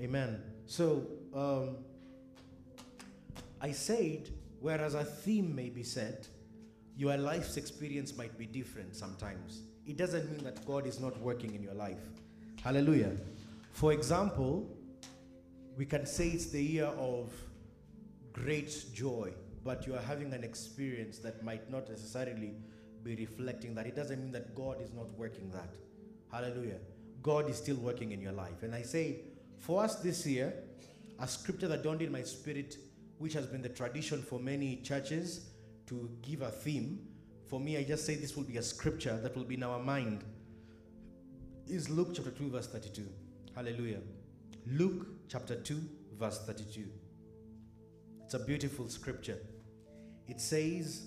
Amen. So, um, I said, whereas a theme may be set, your life's experience might be different sometimes. It doesn't mean that God is not working in your life. Hallelujah. For example, we can say it's the year of great joy, but you are having an experience that might not necessarily be reflecting that. It doesn't mean that God is not working that. Hallelujah. God is still working in your life. And I say, for us this year, a scripture that dawned in my spirit, which has been the tradition for many churches to give a theme. For me, I just say this will be a scripture that will be in our mind. Is Luke chapter 2, verse 32. Hallelujah. Luke chapter 2, verse 32. It's a beautiful scripture. It says,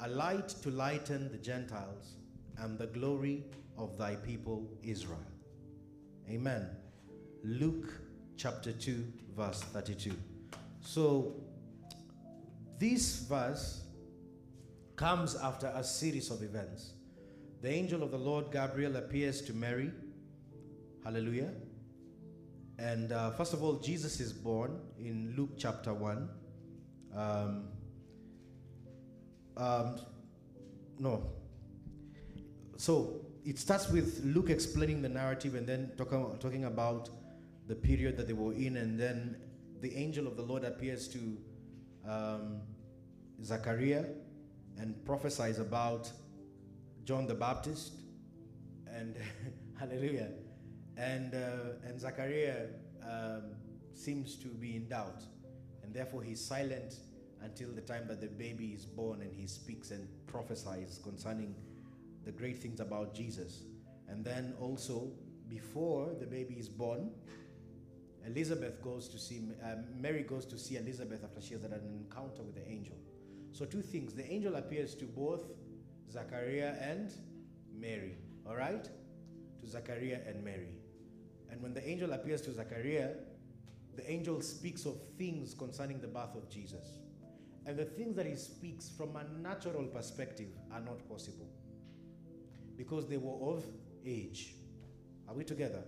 A light to lighten the Gentiles and the glory of thy people Israel. Amen. Luke chapter 2, verse 32. So, this verse comes after a series of events. The angel of the Lord Gabriel appears to Mary. Hallelujah. And uh, first of all, Jesus is born in Luke chapter 1. Um, um, no. So it starts with Luke explaining the narrative and then talking, talking about the period that they were in, and then the angel of the Lord appears to um, Zachariah and prophesies about John the Baptist, and hallelujah, and uh, and Zachariah um, seems to be in doubt, and therefore he's silent until the time that the baby is born, and he speaks and prophesies concerning the great things about Jesus, and then also before the baby is born. Elizabeth goes to see, uh, Mary goes to see Elizabeth after she has had an encounter with the angel. So, two things. The angel appears to both Zachariah and Mary, all right? To Zachariah and Mary. And when the angel appears to Zachariah, the angel speaks of things concerning the birth of Jesus. And the things that he speaks from a natural perspective are not possible because they were of age. Are we together?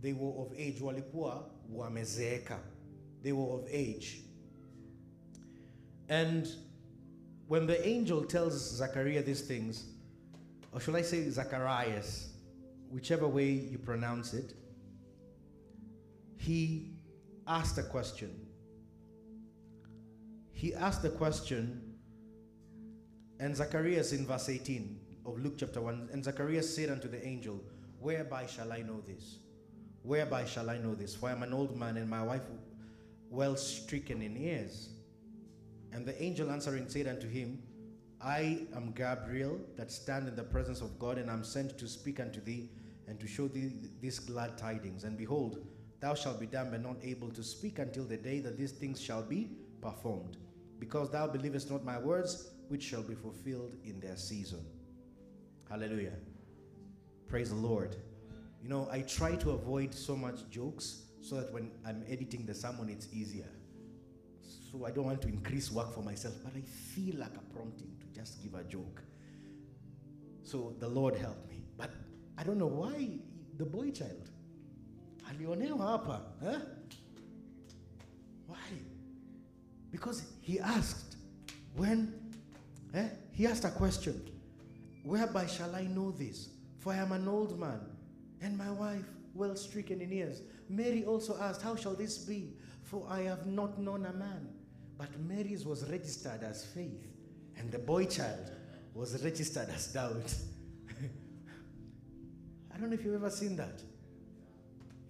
They were of age. Walikuwa wamezeeka. They were of age. And when the angel tells Zachariah these things, or should I say Zacharias, whichever way you pronounce it, he asked a question. He asked the question, and Zacharias in verse 18 of Luke chapter 1, and Zacharias said unto the angel, Whereby shall I know this? Whereby shall I know this? For I am an old man, and my wife well stricken in years. And the angel answering said unto him, I am Gabriel that stand in the presence of God, and am sent to speak unto thee and to show thee these glad tidings. And behold, thou shalt be dumb and not able to speak until the day that these things shall be performed, because thou believest not my words, which shall be fulfilled in their season. Hallelujah. Praise the Lord. You know, I try to avoid so much jokes so that when I'm editing the sermon, it's easier. So I don't want to increase work for myself, but I feel like a prompting to just give a joke. So the Lord helped me. But I don't know why the boy child. Alionewa hapa. Huh? Why? Because he asked when eh, he asked a question, whereby shall I know this? For I am an old man, and my wife well stricken in years. Mary also asked, How shall this be? For I have not known a man. But Mary's was registered as faith, and the boy child was registered as doubt. I don't know if you've ever seen that.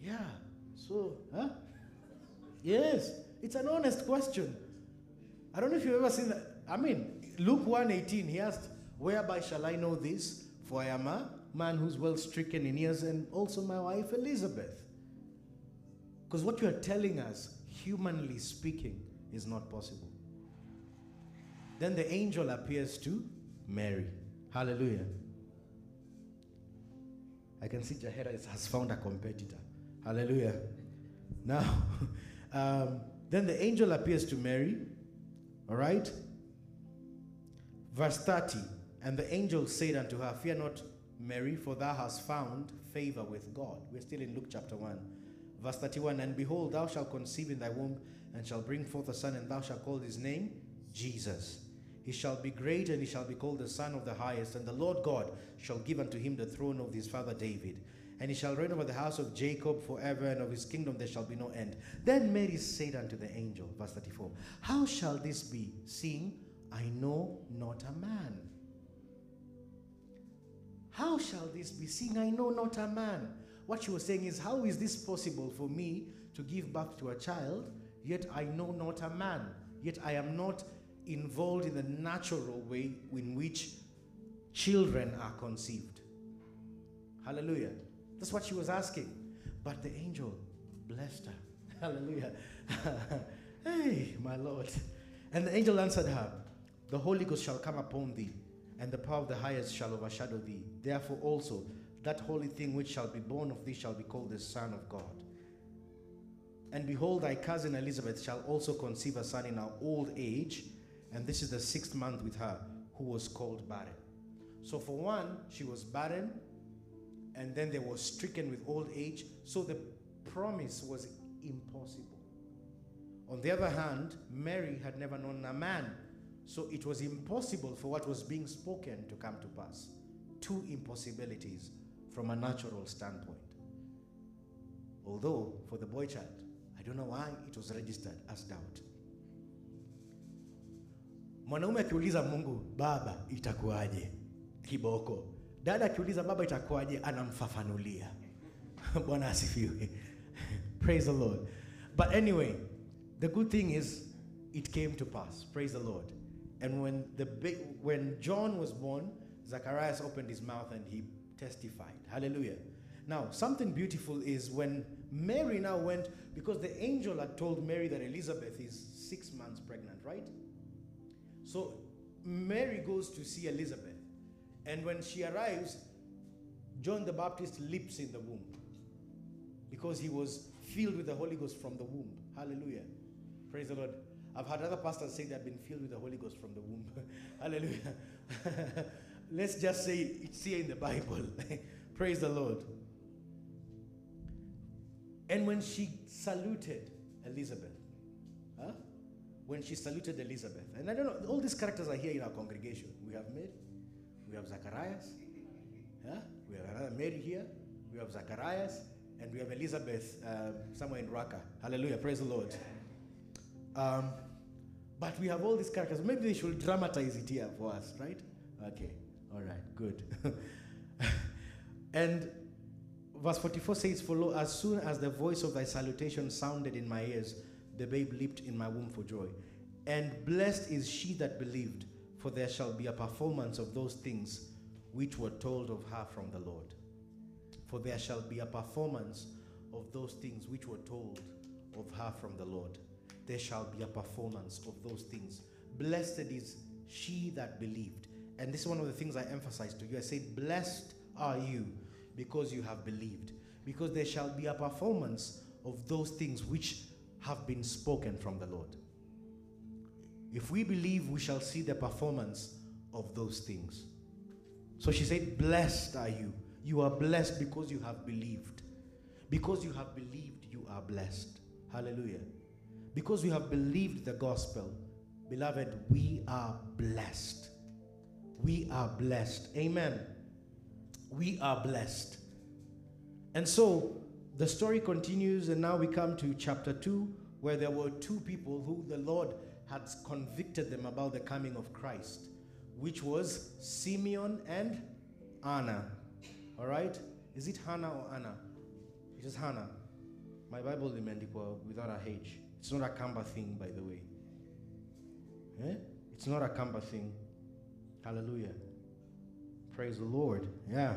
Yeah. So, huh? Yes, it's an honest question. I don't know if you've ever seen that. I mean, Luke 1:18, he asked, Whereby shall I know this? For I am a man who's well stricken in years, and also my wife Elizabeth. Because what you're telling us, humanly speaking, is not possible. Then the angel appears to Mary. Hallelujah. I can see Jahera has found a competitor. Hallelujah. Now, um, then the angel appears to Mary. All right? Verse 30 And the angel said unto her, Fear not, Mary, for thou hast found favor with God. We're still in Luke chapter 1. Verse 31 And behold, thou shalt conceive in thy womb, and shalt bring forth a son, and thou shalt call his name Jesus. He shall be great, and he shall be called the Son of the Highest. And the Lord God shall give unto him the throne of his father David. And he shall reign over the house of Jacob forever, and of his kingdom there shall be no end. Then Mary said unto the angel, verse 34, How shall this be, seeing I know not a man? How shall this be, seeing I know not a man? What she was saying is, How is this possible for me to give birth to a child, yet I know not a man? Yet I am not involved in the natural way in which children are conceived. Hallelujah. That's what she was asking. But the angel blessed her. Hallelujah. hey, my Lord. And the angel answered her, The Holy Ghost shall come upon thee, and the power of the highest shall overshadow thee. Therefore also, that holy thing which shall be born of thee shall be called the Son of God. And behold, thy cousin Elizabeth shall also conceive a son in her old age, and this is the sixth month with her, who was called barren. So, for one, she was barren, and then they were stricken with old age, so the promise was impossible. On the other hand, Mary had never known a man, so it was impossible for what was being spoken to come to pass. Two impossibilities from a natural standpoint. Although, for the boy child, I don't know why it was registered as doubt. Mwanaume akiuliza Mungu, baba itakuwaje? Kiboko. Dada akiuliza baba itakuwaje, anamfafanulia. Bwana asifiwe. Praise the Lord. But anyway, the good thing is it came to pass. Praise the Lord. And when the when John was born, Zacharias opened his mouth and he testified. Hallelujah. Now, something beautiful is when Mary now went, because the angel had told Mary that Elizabeth is six months pregnant, right? So Mary goes to see Elizabeth. And when she arrives, John the Baptist leaps in the womb because he was filled with the Holy Ghost from the womb. Hallelujah. Praise the Lord. I've had other pastors say they've been filled with the Holy Ghost from the womb. Hallelujah. Let's just say it's here in the Bible. Praise the Lord. And when she saluted Elizabeth, huh? when she saluted Elizabeth, and I don't know, all these characters are here in our congregation. We have Mary, we have Zacharias, huh? we have another Mary here, we have Zacharias, and we have Elizabeth um, somewhere in Raqqa. Hallelujah, praise the Lord. Um, but we have all these characters. Maybe they should dramatize it here for us, right? Okay, all right, good. and verse 44 says, Follow as soon as the voice of thy salutation sounded in my ears, the babe leaped in my womb for joy. And blessed is she that believed, for there shall be a performance of those things which were told of her from the Lord. For there shall be a performance of those things which were told of her from the Lord. There shall be a performance of those things. Blessed is she that believed. And this is one of the things I emphasize to you. I said, Blessed are you because you have believed. Because there shall be a performance of those things which have been spoken from the Lord. If we believe, we shall see the performance of those things. So she said, Blessed are you. You are blessed because you have believed. Because you have believed, you are blessed. Hallelujah. Because we have believed the gospel, beloved, we are blessed. We are blessed. Amen. We are blessed. And so the story continues, and now we come to chapter 2, where there were two people who the Lord had convicted them about the coming of Christ, which was Simeon and Anna. All right? Is it Hannah or Anna? It is Hannah. My Bible imeandikwa without a H. It's not a Kamba thing, by the way. Eh? It's not a Kamba thing. Hallelujah. Praise the Lord. Yeah.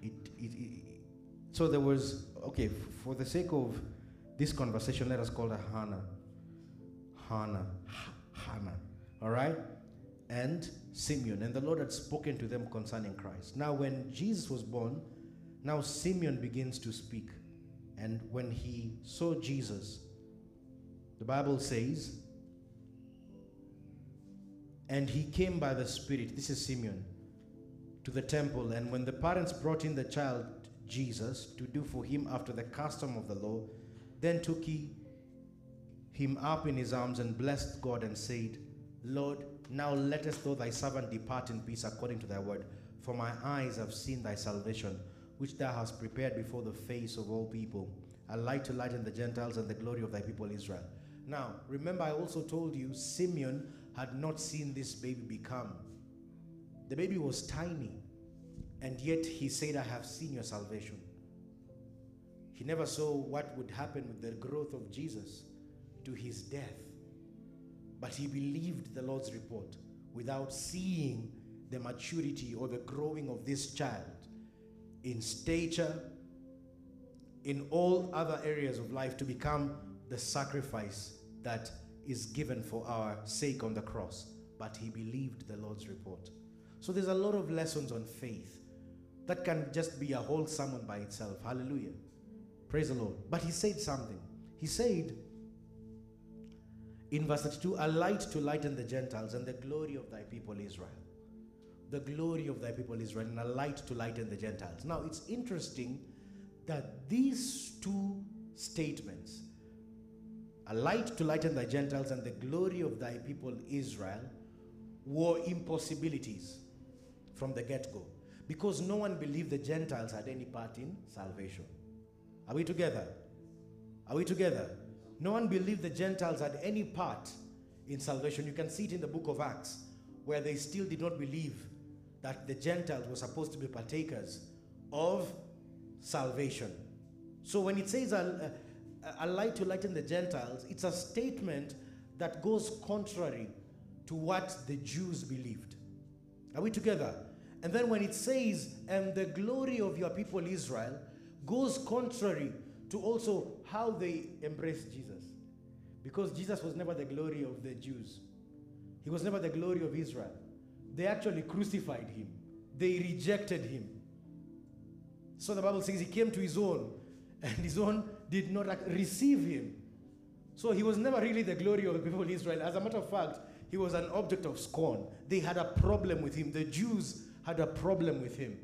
It, it, it, so there was, okay, for the sake of this conversation, let us call her Hannah. Hannah. Hannah. All right? And Simeon. And the Lord had spoken to them concerning Christ. Now, when Jesus was born, now Simeon begins to speak. And when he saw Jesus, the Bible says, and he came by the Spirit, this is Simeon, to the temple. And when the parents brought in the child Jesus to do for him after the custom of the law. Then took he him up in his arms and blessed God and said, Lord, now lettest thou thy servant depart in peace according to thy word. For my eyes have seen thy salvation, which thou hast prepared before the face of all people, a light to lighten the Gentiles and the glory of thy people Israel. Now, remember, I also told you Simeon had not seen this baby become. The baby was tiny, and yet he said, I have seen your salvation. He never saw what would happen with the growth of Jesus to his death. But he believed the Lord's report without seeing the maturity or the growing of this child in stature, in all other areas of life to become the sacrifice that is given for our sake on the cross. But he believed the Lord's report. So there's a lot of lessons on faith that can just be a whole sermon by itself. Hallelujah. Praise the Lord. But he said something. He said in verse 32 a light to lighten the Gentiles and the glory of thy people Israel. The glory of thy people Israel and a light to lighten the Gentiles. Now it's interesting that these two statements, a light to lighten thy Gentiles and the glory of thy people Israel, were impossibilities from the get go because no one believed the Gentiles had any part in salvation. Are we together? Are we together? No one believed the Gentiles had any part in salvation. You can see it in the book of Acts, where they still did not believe that the Gentiles were supposed to be partakers of salvation. So when it says a, a, light to lighten the Gentiles, it's a statement that goes contrary to what the Jews believed. Are we together? And then when it says, and the glory of your people Israel, goes contrary to also how they embrace Jesus. Because Jesus was never the glory of the Jews, he was never the glory of Israel. They actually crucified him, they rejected him. So the Bible says he came to his own, and his own did not receive him. So he was never really the glory of the people of Israel. As a matter of fact, he was an object of scorn. They had a problem with him. The Jews had a problem with him.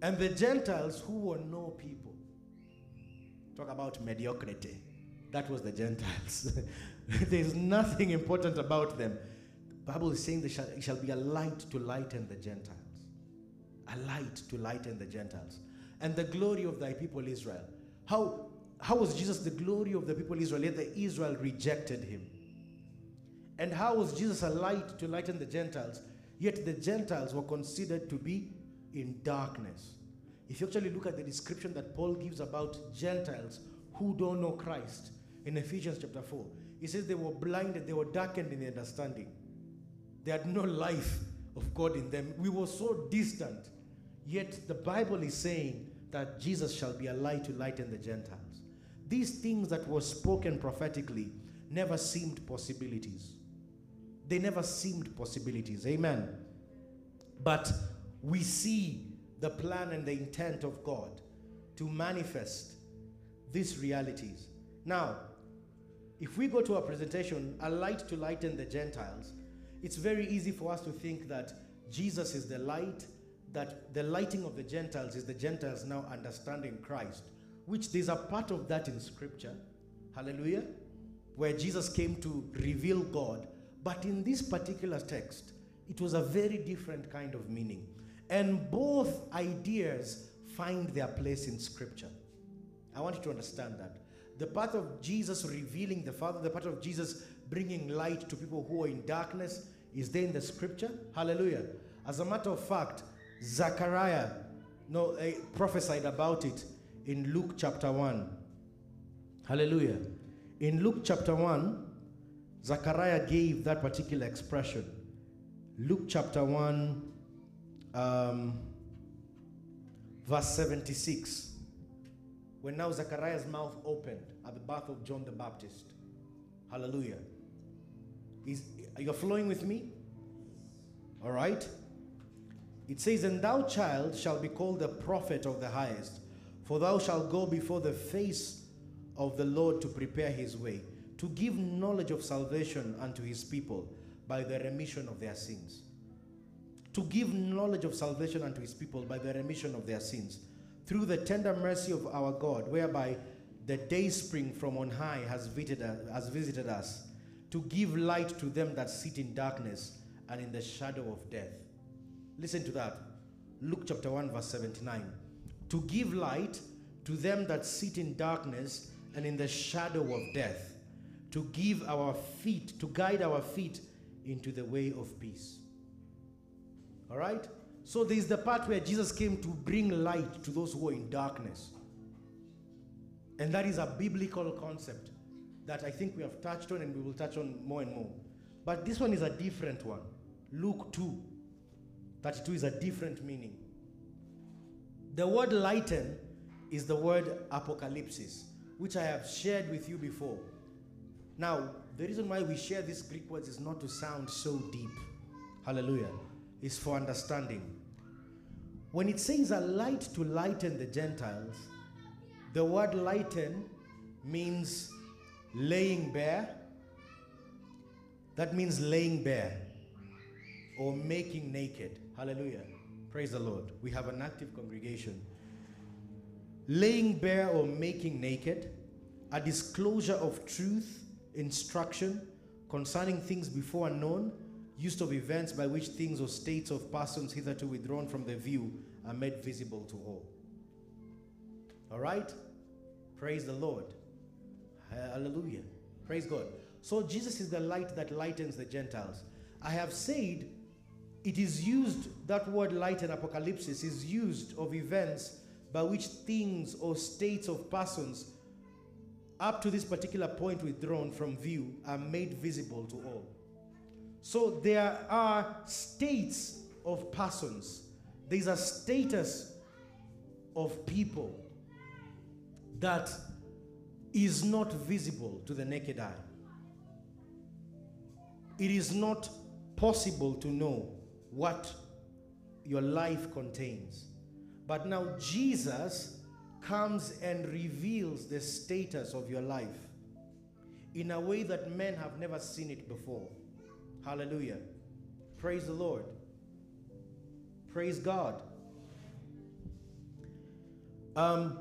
And the Gentiles, who were no people, talk about mediocrity. That was the Gentiles. There's nothing important about them. The Bible is saying there shall, shall be a light to lighten the Gentiles. A light to lighten the Gentiles. And the glory of thy people Israel. How, how was Jesus the glory of the people Israel? Yet the Israel rejected him. And how was Jesus a light to lighten the Gentiles? Yet the Gentiles were considered to be in darkness. If you actually look at the description that Paul gives about Gentiles who don't know Christ in Ephesians chapter 4, he says they were blinded, they were darkened in their understanding. They had no life of God in them. We were so distant. Yet the Bible is saying that Jesus shall be a light to lighten the Gentiles. These things that were spoken prophetically never seemed possibilities. They never seemed possibilities. Amen. But we see the plan and the intent of God to manifest these realities. Now, if we go to a presentation, a light to lighten the Gentiles, it's very easy for us to think that Jesus is the light, that the lighting of the Gentiles is the Gentiles now understanding Christ, which there's a part of that in Scripture. Hallelujah. Where Jesus came to reveal God. But in this particular text, it was a very different kind of meaning. And both ideas find their place in Scripture. I want you to understand that. The part of Jesus revealing the Father, the part of Jesus bringing light to people who are in darkness is there in the Scripture. Hallelujah. As a matter of fact, Zechariah no, uh, prophesied about it in Luke chapter 1. Hallelujah. In Luke chapter 1, Zechariah gave that particular expression. Luke chapter 1, um, verse 76. When now Zechariah's mouth opened at the birth of John the Baptist. Hallelujah. Is, are you flowing with me? All right. It says, And thou, child, shalt be called the prophet of the highest, for thou shalt go before the face of the Lord to prepare his way, to give knowledge of salvation unto his people by the remission of their sins. To give knowledge of salvation unto his people by the remission of their sins, through the tender mercy of our God, whereby the day spring from on high has visited us, to give light to them that sit in darkness and in the shadow of death. Listen to that. Luke chapter 1, verse 79. To give light to them that sit in darkness and in the shadow of death, to give our feet, to guide our feet into the way of peace. All right? So there's the part where Jesus came to bring light to those who are in darkness. And that is a biblical concept that I think we have touched on and we will touch on more and more. But this one is a different one. Luke 2 32 is a different meaning. The word lighten is the word apocalypsis, which I have shared with you before. Now, the reason why we share these Greek words is not to sound so deep. Hallelujah. It's for understanding. When it says a light to lighten the Gentiles, the word lighten means laying bare. That means laying bare or making naked. Hallelujah. Praise the Lord. We have an active congregation. Laying bare or making naked, a disclosure of truth, instruction concerning things before unknown, use of events by which things or states of persons hitherto withdrawn from the view are made visible to all. All right? Praise the Lord. Hallelujah. Praise God. So Jesus is the light that lightens the Gentiles. I have said it is used, that word light and apocalypse is used of events by which things or states of persons up to this particular point withdrawn from view are made visible to all. So there are states of persons. There's a status of people that is not visible to the naked eye. It is not possible to know what your life contains. But now Jesus comes and reveals the status of your life in a way that men have never seen it before. Hallelujah. Praise the Lord. Praise God. Um,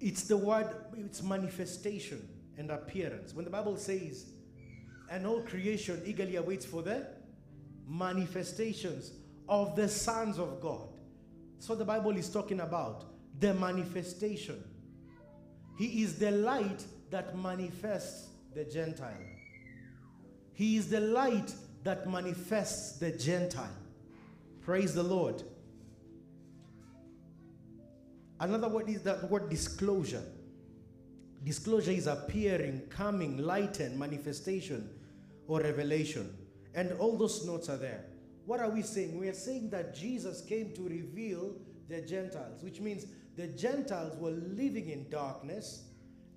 it's the word, it's manifestation and appearance. When the Bible says, and all creation eagerly awaits for the manifestations of the sons of God. So the Bible is talking about the manifestation. He is the light that manifests the Gentile. He is the light that manifests the Gentile. Praise the Lord. Another word is that word disclosure. Disclosure is appearing, coming, lighten, manifestation, or revelation. And all those notes are there. What are we saying? We are saying that Jesus came to reveal the Gentiles, which means the Gentiles were living in darkness,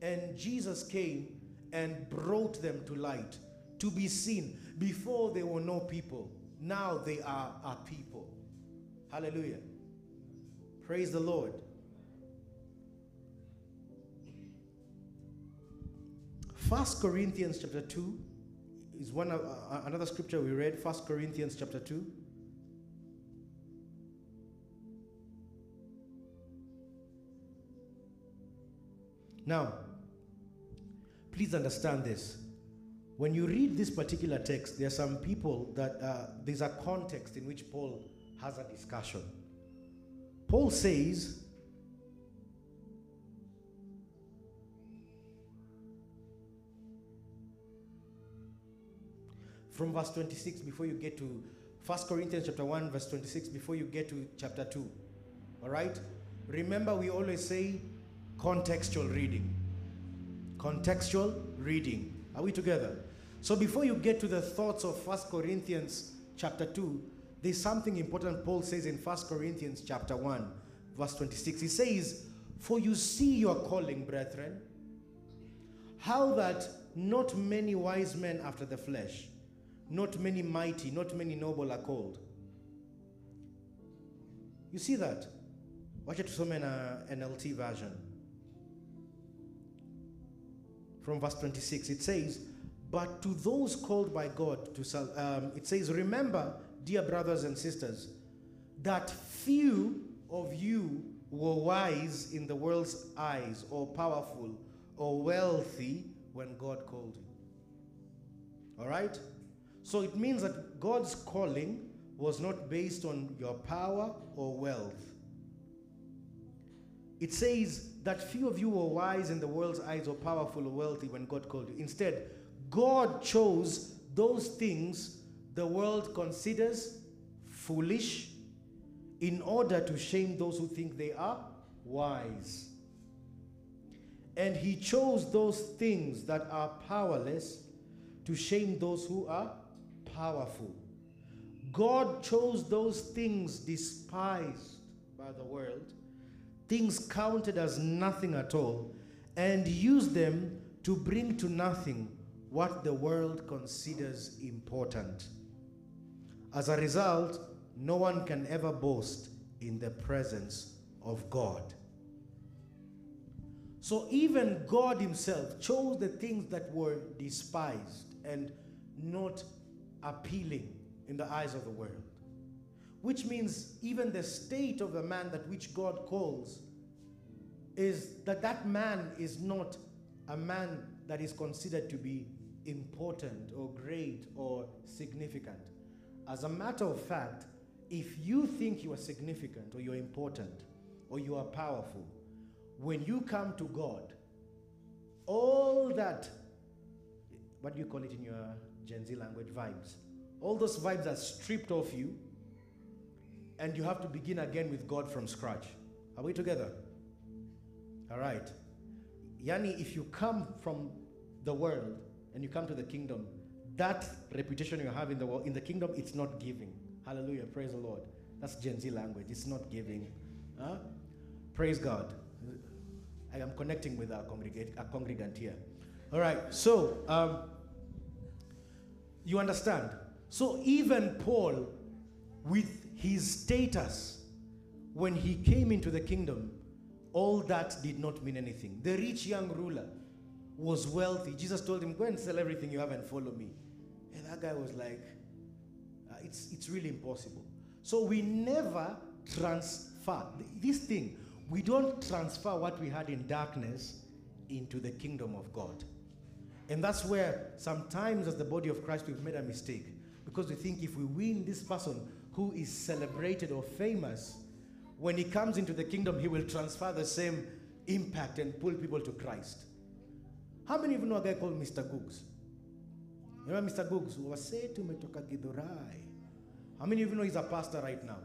and Jesus came and brought them to light to be seen. Before they were no people, now they are a people. Hallelujah. Praise the Lord. First Corinthians chapter 2 is one uh, another scripture we read, First Corinthians chapter 2. Now, please understand this. When you read this particular text, there are some people that uh, there's a context in which Paul has a discussion. Paul says, from verse 26 before you get to 1 Corinthians chapter 1 verse 26 before you get to chapter 2. All right? Remember we always say contextual reading. Contextual reading. Are we together? So before you get to the thoughts of 1 Corinthians chapter 2, there's something important Paul says in 1 Corinthians chapter 1 verse 26. He says, "For you see your calling, brethren, how that not many wise men after the flesh, not many mighty, not many noble are called. You see that? Watch it some in a NLT version. From verse 26, it says, But to those called by God to um, it says, Remember, dear brothers and sisters, that few of you were wise in the world's eyes, or powerful, or wealthy when God called you. All right? So it means that God's calling was not based on your power or wealth. It says that few of you were wise in the world's eyes or powerful or wealthy when God called you. Instead, God chose those things the world considers foolish in order to shame those who think they are wise. And he chose those things that are powerless to shame those who are powerful. God chose those things despised by the world, things counted as nothing at all, and used them to bring to nothing what the world considers important. As a result, no one can ever boast in the presence of God. So even God Himself chose the things that were despised and not appealing in the eyes of the world. Which means even the state of the man that which God calls is that that man is not a man that is considered to be important or great or significant. As a matter of fact, if you think you are significant or you're important or you are powerful, when you come to God, all that, what do you call it in your Gen Z language, vibes, all those vibes are stripped off you, and you have to begin again with God from scratch. Are we together? All right. Yani, if you come from the world and you come to the kingdom, that reputation you have in the world, in the kingdom, it's not giving. Hallelujah. Praise the Lord. That's Gen Z language. It's not giving. Huh? Praise God. I am connecting with our, congregate, our congregant here. All right. So, um, you understand? So, even Paul, with his status, when he came into the kingdom, all that did not mean anything. The rich young ruler was wealthy. Jesus told him, Go and sell everything you have and follow me. And that guy was like, uh, it's, it's really impossible. So we never transfer this thing. We don't transfer what we had in darkness into the kingdom of God. And that's where sometimes, as the body of Christ, we've made a mistake because we think if we win this person who is celebrated or famous, when he comes into the kingdom, he will transfer the same impact and pull people to Christ. How many of you know a guy called Mr. Googs? You know Mr. Googs? Wasetu umetoka Githurai. How many of you know he's a pastor right now?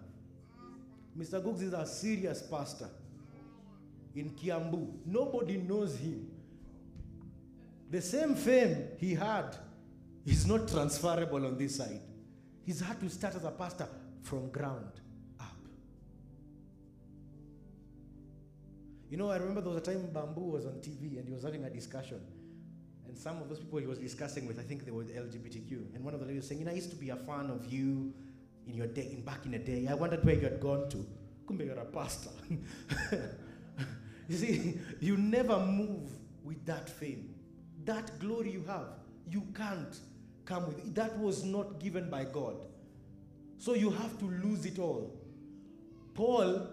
Mr. Googs is a serious pastor in Kiambu. Nobody knows him. The same fame he had is not transferable on this side. He's had to start as a pastor from ground up. You know, I remember there was a time Bamboo was on TV and he was having a discussion. And some of those people he was discussing with, I think they were LGBTQ. And one of the ladies was saying, you know, I used to be a fan of you in your day, in back in the day. I wondered where you had gone to. Kumbe, you're a pastor. you see, you never move with that fame. That glory you have, you can't come with it. That was not given by God. So you have to lose it all. Paul,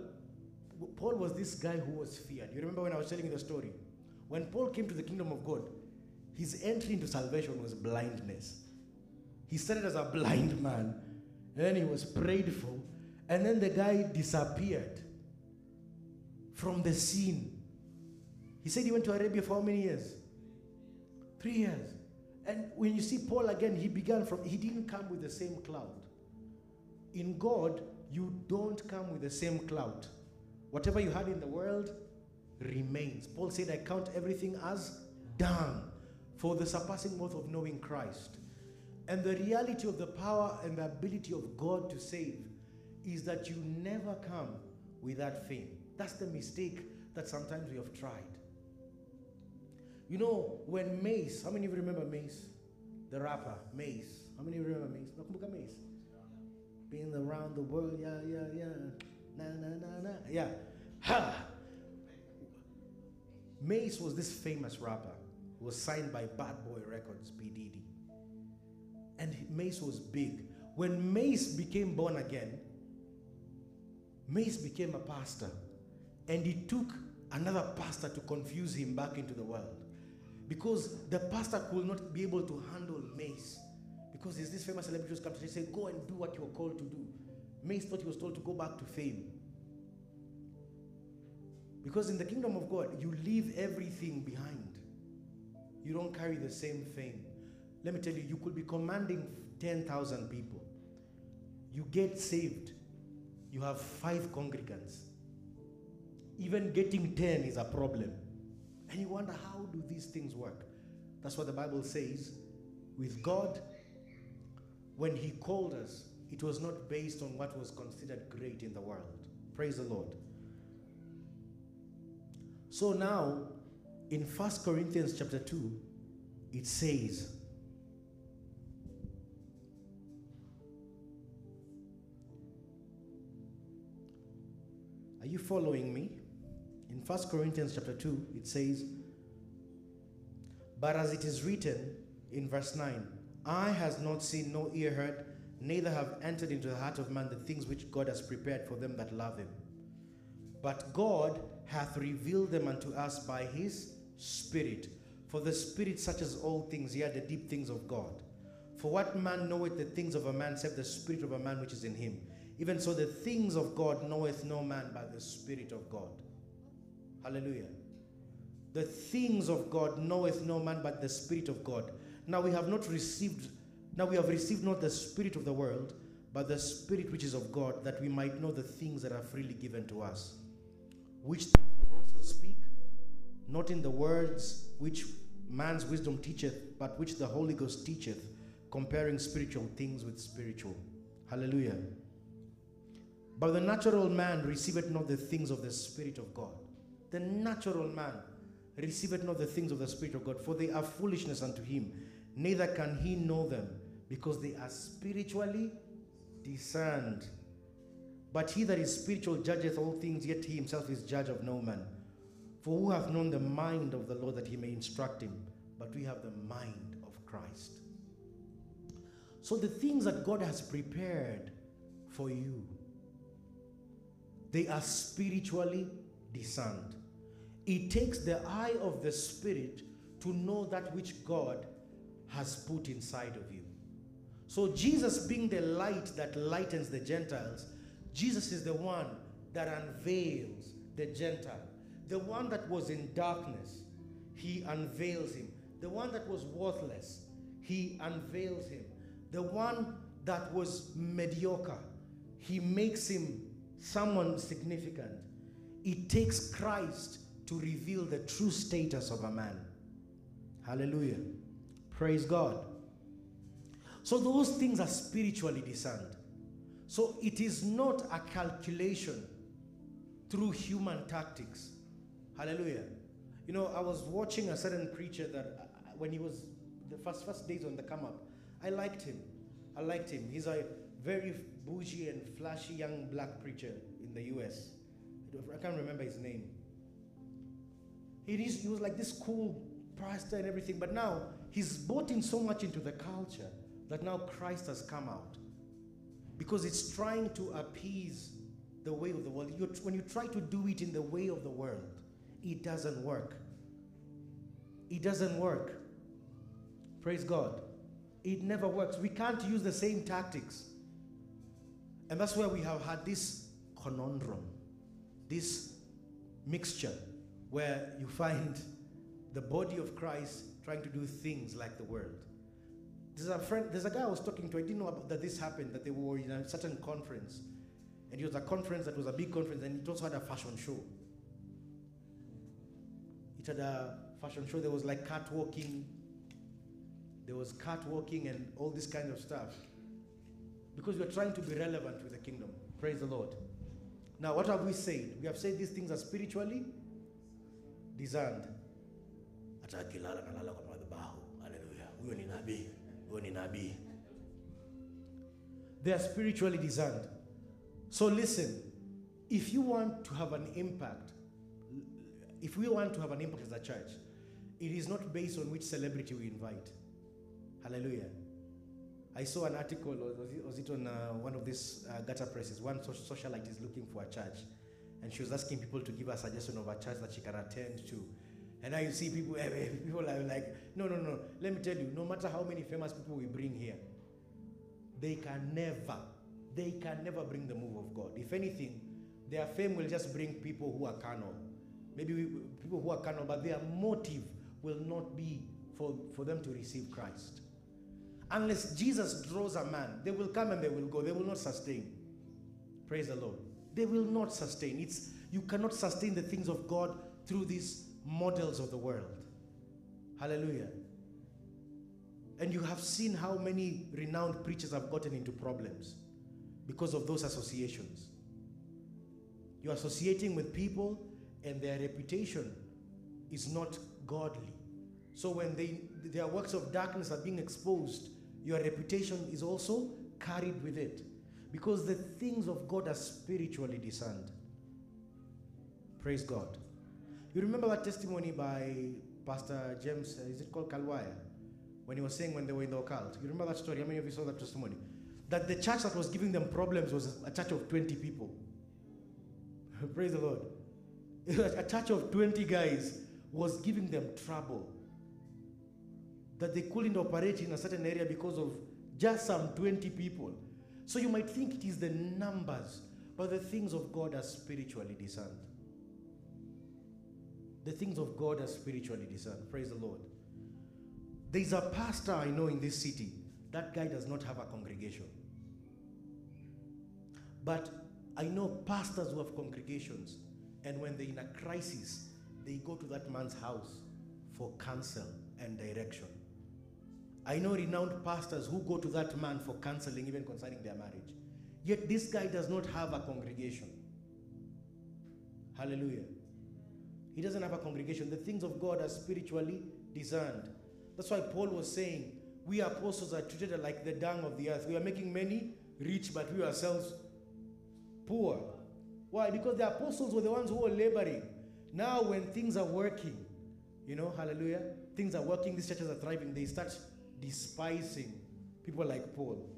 Paul was this guy who was feared. You remember when I was telling you the story? When Paul came to the kingdom of God, his entry into salvation was blindness. He started as a blind man, and then he was prayed for, and then the guy disappeared from the scene. He said he went to Arabia for how many years? Three years. And when you see Paul again, he began from, he didn't come with the same cloud. In God, you don't come with the same cloud. Whatever you had in the world remains. Paul said, I count everything as done for the surpassing worth of knowing Christ. And the reality of the power and the ability of God to save is that you never come with that fame. That's the mistake that sometimes we have tried. You know, when Mase, how many of you remember Mase? The rapper, Mase. How many of you remember Mase? Nakumbuka Mase? Being around the world, yeah, yeah, yeah. Na, na, na, na. Yeah. Ha! Mase was this famous rapper who was signed by Bad Boy Records. Diddy. And Mase was big. When Mase became born again, Mase became a pastor. And it took another pastor to confuse him back into the world. Because the pastor could not be able to handle Mase. Because there's this famous celebrity who's come to say, Go and do what you're called to do. Mase thought he was told to go back to fame. Because in the kingdom of God, you leave everything behind. You don't carry the same fame. Let me tell you, you could be commanding 10,000 people. You get saved, you have five congregants. Even getting 10 is a problem. And you wonder, how do these things work? That's what the Bible says. With God, when He called us, it was not based on what was considered great in the world. Praise the Lord. So now, in First Corinthians chapter 2, it says, Are you following me? In First Corinthians chapter 2, it says, But as it is written in verse 9, eye has not seen, no ear heard, neither have entered into the heart of man the things which God has prepared for them that love him. But God hath revealed them unto us by his Spirit. For the Spirit searches all things, yea, the deep things of God. For what man knoweth the things of a man, save the Spirit of a man which is in him? Even so, the things of God knoweth no man by the Spirit of God. Hallelujah. The things of God knoweth no man but the Spirit of God. Now we have not received, now we have received not the Spirit of the world, but the Spirit which is of God, that we might know the things that are freely given to us. Which we also speak, not in the words which man's wisdom teacheth, but which the Holy Ghost teacheth, comparing spiritual things with spiritual. Hallelujah. But the natural man receiveth not the things of the Spirit of God. The natural man receiveth not the things of the Spirit of God, for they are foolishness unto him, neither can he know them, because they are spiritually discerned. But he that is spiritual judgeth all things, yet he himself is judge of no man. For who hath known the mind of the Lord that he may instruct him? But we have the mind of Christ. So the things that God has prepared for you, they are spiritually discerned. It takes the eye of the Spirit to know that which God has put inside of you. So, Jesus being the light that lightens the Gentiles, Jesus is the one that unveils the Gentile. The one that was in darkness, he unveils him. The one that was worthless, he unveils him. The one that was mediocre, he makes him someone significant. It takes Christ to reveal the true status of a man. Hallelujah. Praise God. So, those things are spiritually discerned. So, it is not a calculation through human tactics. Hallelujah. You know, I was watching a certain preacher that uh, when he was the first first days on the come up, I liked him. I liked him. He's a very bougie and flashy young black preacher in the US. I can't remember his name. He, is, he was like this cool pastor and everything, but now he's bought in so much into the culture that now Christ has come out. Because it's trying to appease the way of the world. You're, when you try to do it in the way of the world, it doesn't work. It doesn't work. Praise God. It never works. We can't use the same tactics. And that's where we have had this conundrum, this mixture, where you find the body of Christ trying to do things like the world. There's a friend, there's a guy I was talking to, I didn't know about, that this happened, that they were in a certain conference. And it was a conference that was a big conference, and it also had a fashion show. It had a fashion show, there was like catwalking, there was catwalking and all this kind of stuff. Because we're trying to be relevant with the kingdom. Praise the Lord. Now, what have we said? We have said these things are spiritually discerned. Hata akilala nalala kwa madhabahu. Hallelujah. Huyo ni nabii. Huyo ni nabii. They are spiritually designed. So listen, if you want to have an impact, if we want to have an impact as a church, it is not based on which celebrity we invite. Hallelujah. I saw an article, was it, was it on uh, one of these uh, gutter presses? One socialite is looking for a church. And she was asking people to give her a suggestion of a church that she can attend to. And now you see people, eh, eh, people are like, no, no, no. Let me tell you, no matter how many famous people we bring here, they can never, they can never bring the move of God. If anything, their fame will just bring people who are carnal. Maybe we, people who are carnal, but their motive will not be for, for them to receive Christ. Unless Jesus draws a man, they will come and they will go. They will not sustain. Praise the Lord. They will not sustain. It's you cannot sustain the things of God through these models of the world. Hallelujah. And you have seen how many renowned preachers have gotten into problems because of those associations. You're associating with people and their reputation is not godly. So when they, their works of darkness are being exposed, your reputation is also carried with it. Because the things of God are spiritually discerned. Praise God. You remember that testimony by Pastor James, uh, is it called Kalwaya? When he was saying when they were in the occult. You remember that story? How many of you saw that testimony? That the church that was giving them problems was a church of 20 people. Praise the Lord. A church of 20 guys was giving them trouble. That they couldn't operate in a certain area because of just some 20 people. So you might think it is the numbers, but the things of God are spiritually discerned. The things of God are spiritually discerned. Praise the Lord. There's a pastor I know in this city. That guy does not have a congregation. But I know pastors who have congregations, and when they're in a crisis, they go to that man's house for counsel and direction. I know renowned pastors who go to that man for counseling, even concerning their marriage. Yet this guy does not have a congregation. Hallelujah. He doesn't have a congregation. The things of God are spiritually discerned. That's why Paul was saying, we apostles are treated like the dung of the earth. We are making many rich, but we ourselves poor. Why? Because the apostles were the ones who were laboring. Now, when things are working, you know, hallelujah, things are working, these churches are thriving, they start despising people like Paul.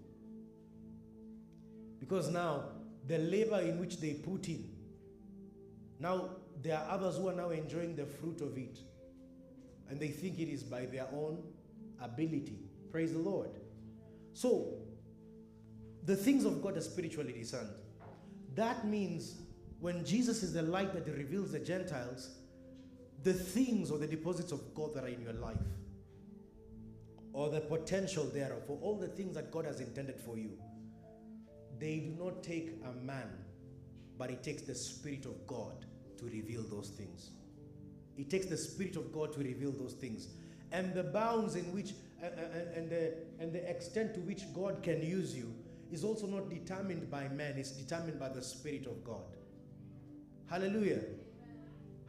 Because now, the labor in which they put in, now there are others who are now enjoying the fruit of it. And they think it is by their own ability. Praise the Lord. So, the things of God are spiritually discerned. That means when Jesus is the light that reveals the Gentiles, the things or the deposits of God that are in your life, or the potential thereof, for all the things that God has intended for you, they do not take a man, but it takes the Spirit of God to reveal those things. It takes the Spirit of God to reveal those things. And the bounds in which, uh, uh, and, the, and the extent to which God can use you is also not determined by man, it's determined by the Spirit of God. Hallelujah.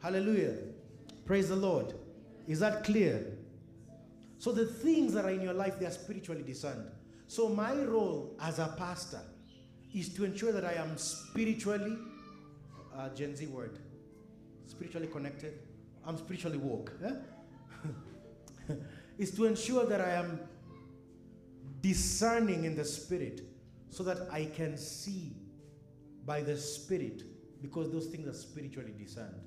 Hallelujah. Praise the Lord. Is that clear? So the things that are in your life, they are spiritually discerned. So my role as a pastor is to ensure that I am spiritually, uh, Gen Z word, spiritually connected. I'm spiritually woke. Eh? is to ensure that I am discerning in the spirit so that I can see by the spirit because those things are spiritually discerned.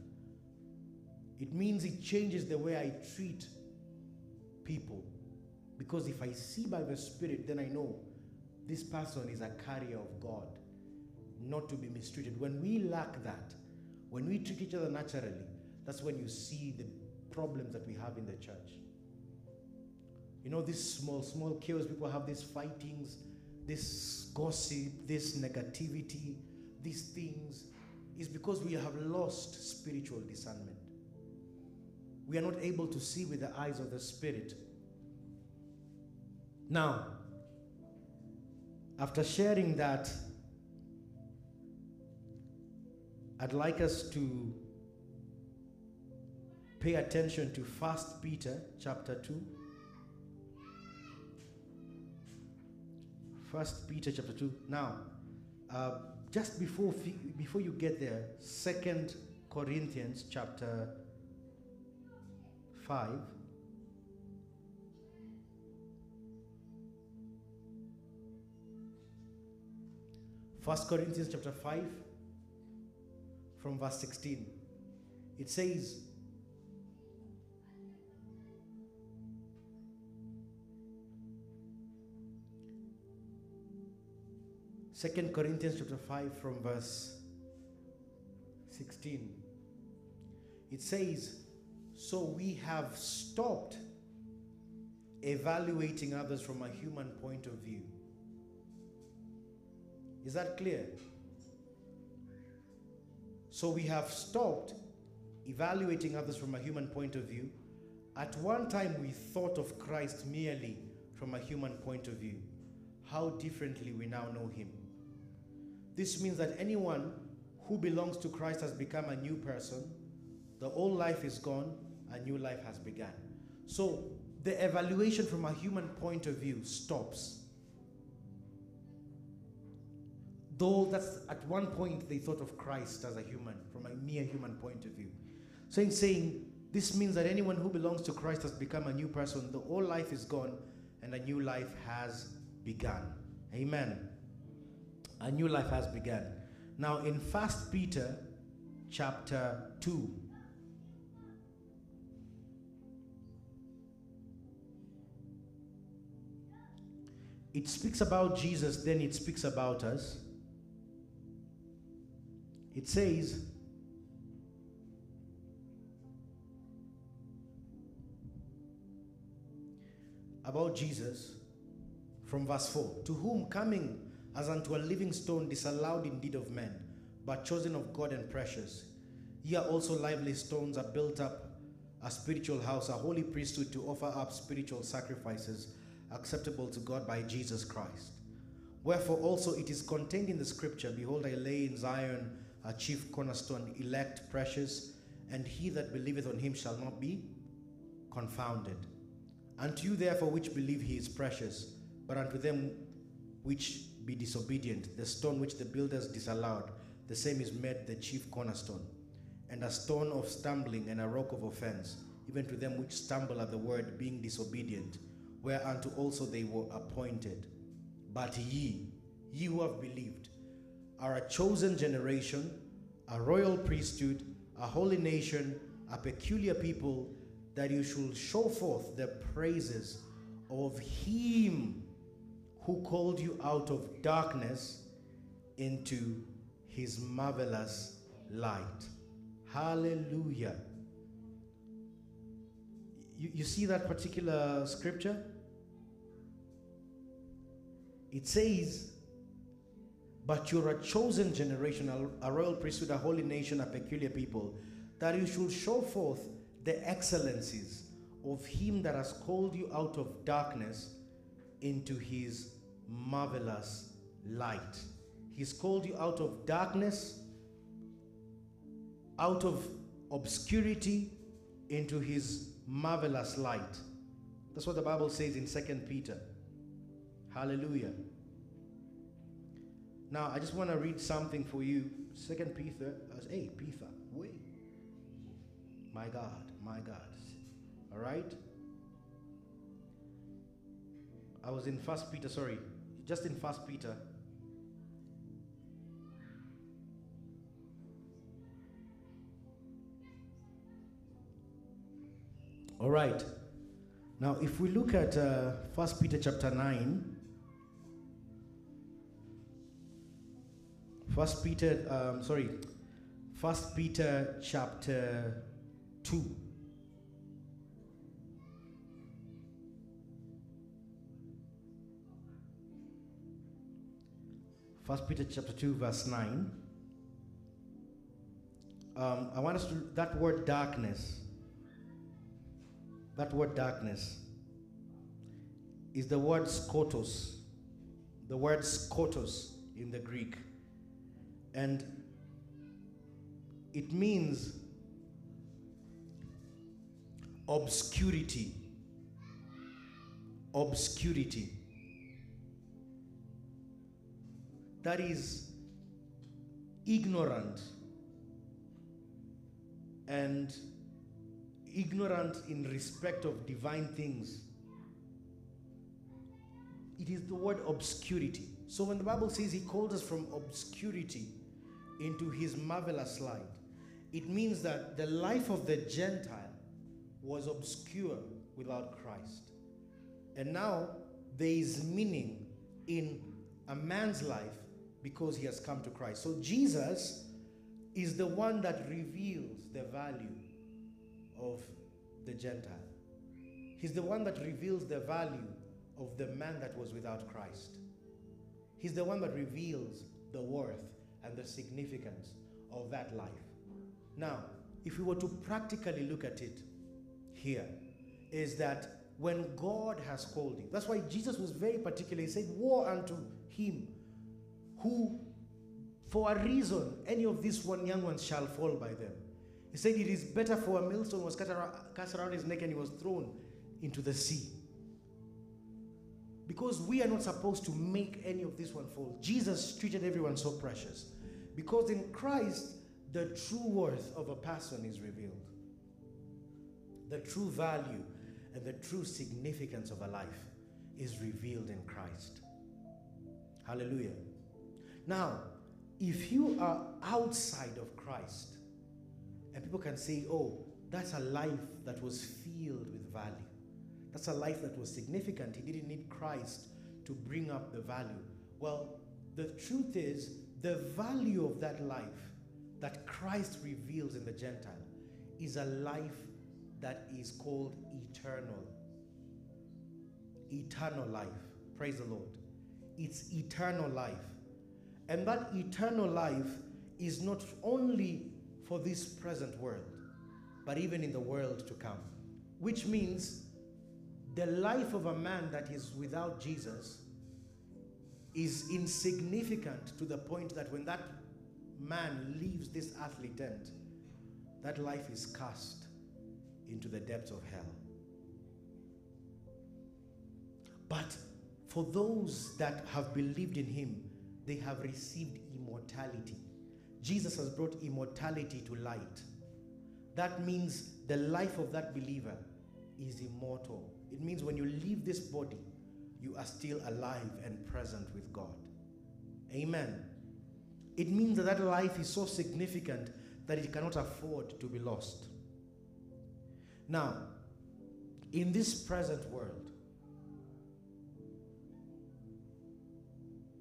It means it changes the way I treat people. Because if I see by the Spirit, then I know this person is a carrier of God, not to be mistreated. When we lack that, when we treat each other naturally, that's when you see the problems that we have in the church. You know, this small, small chaos, people have these fightings, this gossip, this negativity, these things, is because we have lost spiritual discernment. We are not able to see with the eyes of the Spirit. Now, after sharing that, I'd like us to pay attention to First Peter chapter 2. First Peter chapter 2. Now, uh, just before, before you get there, Second Corinthians chapter 5. First Corinthians chapter 5 from verse 16. It says, Second Corinthians chapter 5 from verse 16. It says, So we have stopped evaluating others from a human point of view. Is that clear? So we have stopped evaluating others from a human point of view. At one time, we thought of Christ merely from a human point of view. How differently we now know him. This means that anyone who belongs to Christ has become a new person. The old life is gone, a new life has begun. So the evaluation from a human point of view stops. Though that's at one point they thought of Christ as a human, from a mere human point of view. So in saying, this means that anyone who belongs to Christ has become a new person. The old life is gone and a new life has begun. Amen. A new life has begun. Now in First Peter chapter 2, it speaks about Jesus, then it speaks about us. It says, about Jesus from verse 4 To whom coming as unto a living stone, disallowed indeed of men, but chosen of God and precious, ye are also lively stones, are built up a spiritual house, a holy priesthood to offer up spiritual sacrifices acceptable to God by Jesus Christ. Wherefore also it is contained in the scripture Behold, I lay in Zion a chief cornerstone, elect, precious, and he that believeth on him shall not be confounded. Unto you, therefore, which believe he is precious, but unto them which be disobedient, the stone which the builders disallowed, the same is made the chief cornerstone, and a stone of stumbling and a rock of offense, even to them which stumble at the word, being disobedient, whereunto also they were appointed. But ye, ye who have believed, are a chosen generation, a royal priesthood, a holy nation, a peculiar people, that you should show forth the praises of Him who called you out of darkness into His marvelous light. Hallelujah. You, you see that particular scripture? It says, But you're a chosen generation, a, royal priesthood, a holy nation, a peculiar people, that you should show forth the excellencies of him that has called you out of darkness into his marvelous light. He's called you out of darkness, out of obscurity, into his marvelous light. That's what the Bible says in Second Peter. Hallelujah. Now, I just want to read something for you. Second Peter, as hey, Peter, wait. My God, my God. All right? I was in First Peter, sorry, just in First Peter. All right. Now, if we look at uh, First Peter chapter nine, First Peter, um, sorry, First Peter chapter two. First Peter chapter 2, verse 9. Um, I want us to, that word darkness, that word darkness is the word skotos, the word skotos in the Greek. And it means obscurity. Obscurity. that is ignorant and ignorant in respect of divine things. It is the word obscurity. So when the Bible says he called us from obscurity into his marvelous light. It means that the life of the Gentile was obscure without Christ. And now there is meaning in a man's life because he has come to Christ. So Jesus is the one that reveals the value of the Gentile. He's the one that reveals the value of the man that was without Christ. He's the one that reveals the worth and the significance of that life. Now, if we were to practically look at it here, is that when God has called you, that's why Jesus was very particular. He said, Woe unto him who, for a reason, any of these one young ones shall fall by them. He said, It is better for a millstone was cast around his neck and he was thrown into the sea. Because we are not supposed to make any of this one fall. Jesus treated everyone so precious. Because in Christ, the true worth of a person is revealed. The true value and the true significance of a life is revealed in Christ. Hallelujah. Now, if you are outside of Christ, and people can say, oh, that's a life that was filled with value. That's a life that was significant. He didn't need Christ to bring up the value. Well, the truth is, the value of that life that Christ reveals in the Gentile is a life that is called eternal. Eternal life. Praise the Lord. It's eternal life. And that eternal life is not only for this present world, but even in the world to come. Which means the life of a man that is without Jesus is insignificant to the point that when that man leaves this earthly tent, that life is cast into the depths of hell. But for those that have believed in him, they have received immortality. Jesus has brought immortality to light. That means the life of that believer is immortal. It means when you leave this body, you are still alive and present with God. Amen. It means that that life is so significant that it cannot afford to be lost. Now, in this present world,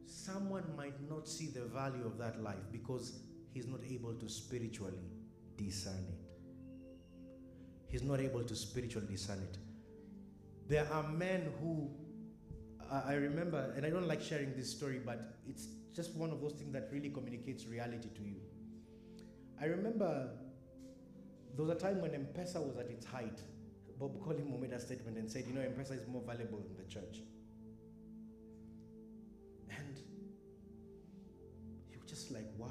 someone might not see the value of that life because he's not able to spiritually discern it. He's not able to spiritually discern it. There are men who, I remember, and I don't like sharing this story, but it's just one of those things that really communicates reality to you. I remember there was a time when M-Pesa was at its height. Bob Collymore made a statement and said, you know, M-Pesa is more valuable than the church. And you were just like, wow.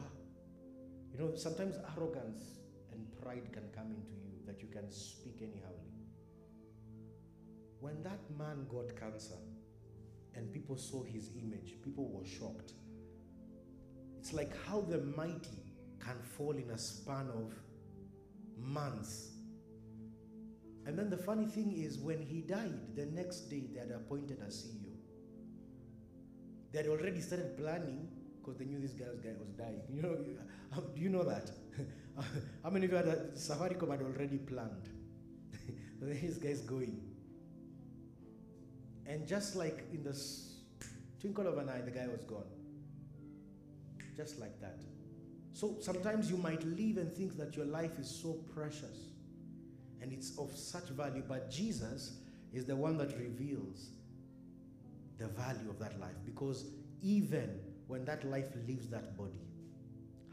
You know, sometimes arrogance and pride can come into you that you can speak anyhowly. When that man got cancer and people saw his image, people were shocked. It's like how the mighty can fall in a span of months. And then the funny thing is, when he died, the next day they had appointed a CEO. They had already started planning because they knew this guy's guy was dying. You know, um, do you know that? How many of you had a Safaricom had already planned? this guy's going. And just like in the twinkle of an eye, the guy was gone. Just like that. So sometimes you might live and think that your life is so precious and it's of such value, but Jesus is the one that reveals the value of that life because even when that life leaves that body,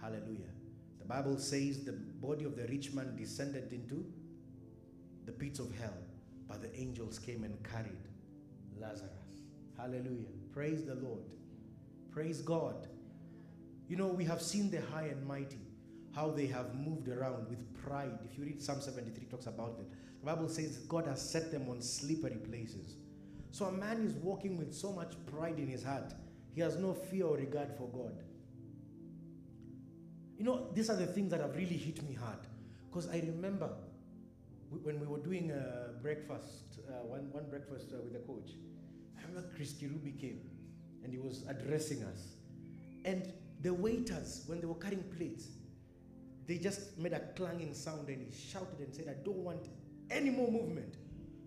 hallelujah, the Bible says the body of the rich man descended into the pits of hell, but the angels came and carried Lazarus. Hallelujah. Praise the Lord. Praise God. You know, we have seen the high and mighty, how they have moved around with pride. If you read Psalm 73, talks about it. The Bible says God has set them on slippery places. So a man is walking with so much pride in his heart, he has no fear or regard for God. You know, these are the things that have really hit me hard. Because I remember when we were doing a breakfast, uh, one, one breakfast uh, with the coach, Remember Chris Kirubi came and he was addressing us. And The waiters, when they were carrying plates, they just made a clanging sound and he shouted and said, I don't want any more movement.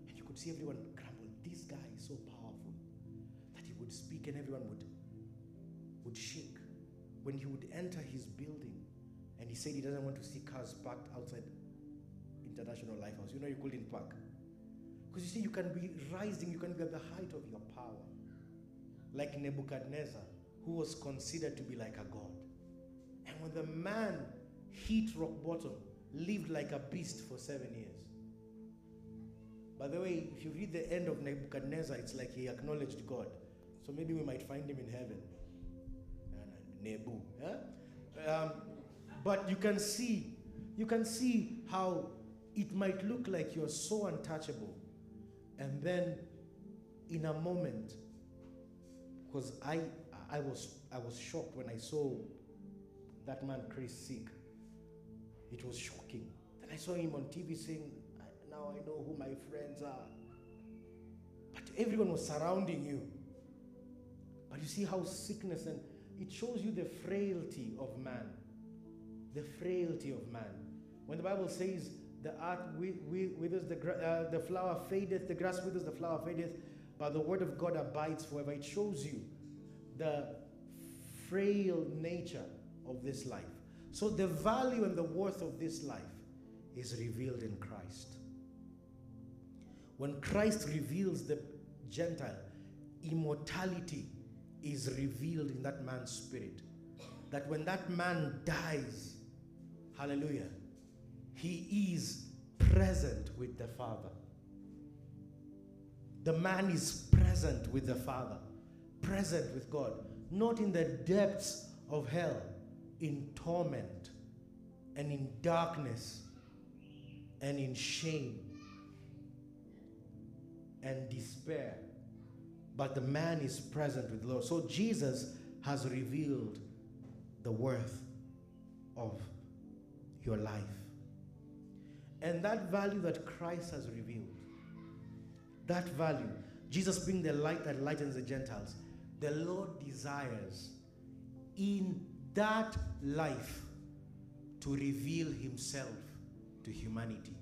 And you could see everyone grumble. This guy is so powerful that he would speak and everyone would, would shake. When he would enter his building, and he said he doesn't want to see cars parked outside International Lifehouse. You know, you couldn't park. Because you see, you can be rising, you can be at the height of your power. Like Nebuchadnezzar, who was considered to be like a god. And when the man hit rock bottom, lived like a beast for seven years. By the way, if you read the end of Nebuchadnezzar, it's like he acknowledged God. So maybe we might find him in heaven. Nebu. Yeah? Um, but you can see, you can see how it might look like you're so untouchable. And then in a moment, because I I was I was shocked when I saw that man Chris sick. It was shocking. Then I saw him on TV saying, Now I know who my friends are. But everyone was surrounding you. But you see how sickness and it shows you the frailty of man. The frailty of man. When the Bible says the earth withers, the, uh, the flower fadeth, the grass withers, the flower fadeth, but the word of God abides forever. It shows you the frail nature of this life. So the value and the worth of this life is revealed in Christ. When Christ reveals the Gentile, immortality is revealed in that man's spirit. That when that man dies, hallelujah, he is present with the Father. The man is present with the Father, present with God, not in the depths of hell, in torment and in darkness and in shame and despair but the man is present with the Lord. So Jesus has revealed the worth of your life. And that value that Christ has revealed, that value, Jesus being the light that lightens the Gentiles, the Lord desires in that life to reveal himself to humanity.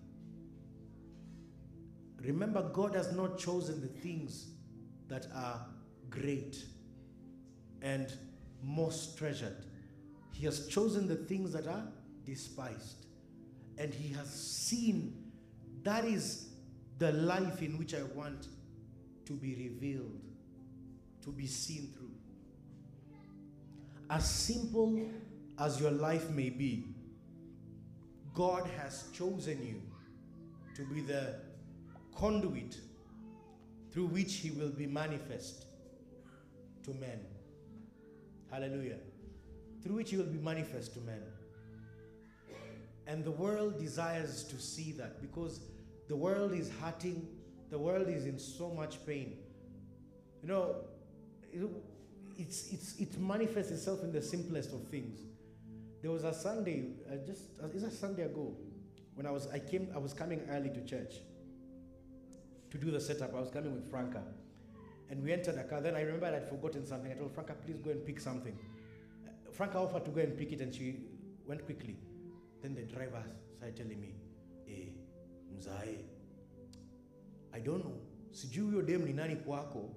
Remember, God has not chosen the things that are great and most treasured. He has chosen the things that are despised. And he has seen that is the life in which I want to be revealed, to be seen through. As simple as your life may be, God has chosen you to be the conduit through which he will be manifest to men. Hallelujah. Through which he will be manifest to men. And the world desires to see that because the world is hurting, the world is in so much pain. You know, it, it's, it's, it manifests itself in the simplest of things. There was a Sunday, uh, just uh, is a Sunday ago, when I was I came I was coming early to church to do the setup. I was coming with Franca. And we entered the car. Then I remember I'd forgotten something. I told Franca, please go and pick something. Uh, Franca offered to go and pick it and she went quickly. Then the driver started telling me, eh, mzae, I don't know. Sijui huyo dem ni nani kwako.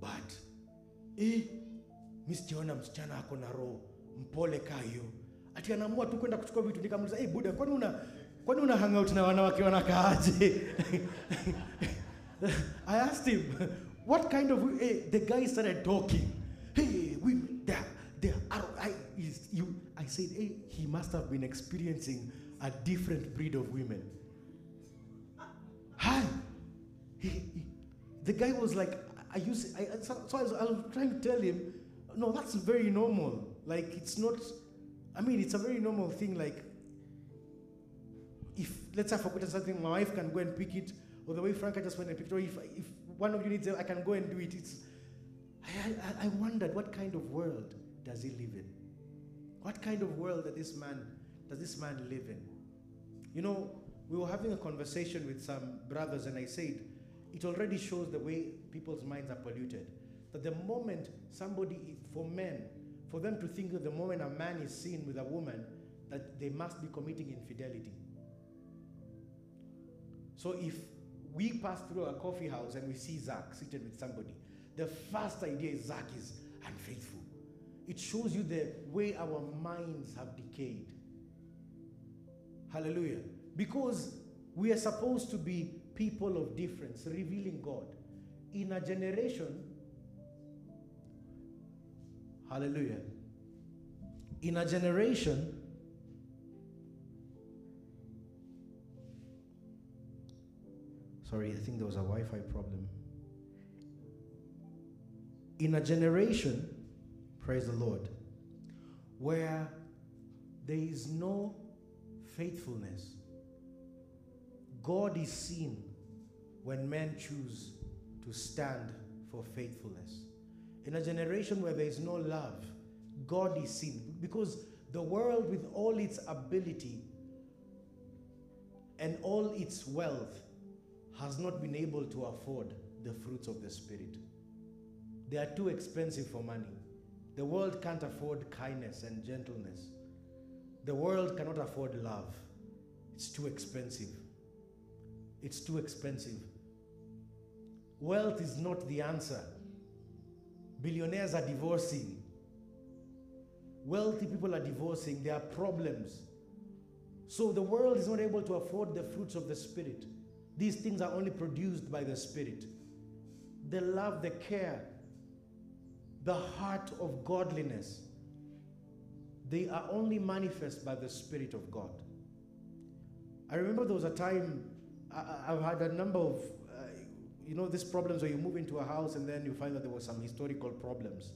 But, eh, mi msichana ako na roho mpole kaa hiyo. Ati anaamua tu kwenda kuchukua vitu. Nikamuuliza, eh, buda, kwani una kwani una hang na wanawake wanakaaje i asked him what kind of hey, the guy started talking hey must have been experiencing a different breed of women hi he, he, the guy was like i used I, so, so I, was, I was trying to tell him no that's very normal like it's not i mean it's a very normal thing like if let's say I've forgotten something, my wife can go and pick it, or the way Franca just went and picked it, or if, if one of you needs it, I can go and do it. It's, I, I, I wondered what kind of world does he live in? What kind of world that this man does this man live in? You know, we were having a conversation with some brothers, and I said, it already shows the way people's minds are polluted. That the moment somebody, for men, for them to think that the moment a man is seen with a woman, that they must be committing infidelity. So if we pass through a coffee house and we see Zach seated with somebody, the first idea is Zach is unfaithful. It shows you the way our minds have decayed. Hallelujah. Because we are supposed to be people of difference, revealing God. In a generation, hallelujah. In a generation, sorry, I think there was a Wi Fi problem. In a generation, praise the Lord, where there is no faithfulness, God is seen when men choose to stand for faithfulness. In a generation where there is no love, God is seen because the world, with all its ability and all its wealth, has not been able to afford the fruits of the Spirit. They are too expensive for money. The world can't afford kindness and gentleness. The world cannot afford love. It's too expensive. It's too expensive. Wealth is not the answer. Billionaires are divorcing. Wealthy people are divorcing. There are problems. So the world is not able to afford the fruits of the Spirit. These things are only produced by the Spirit. The love, the care, the heart of godliness, they are only manifest by the Spirit of God. I remember there was a time I, have had a number of, uh, you know, these problems where you move into a house and then you find that there were some historical problems.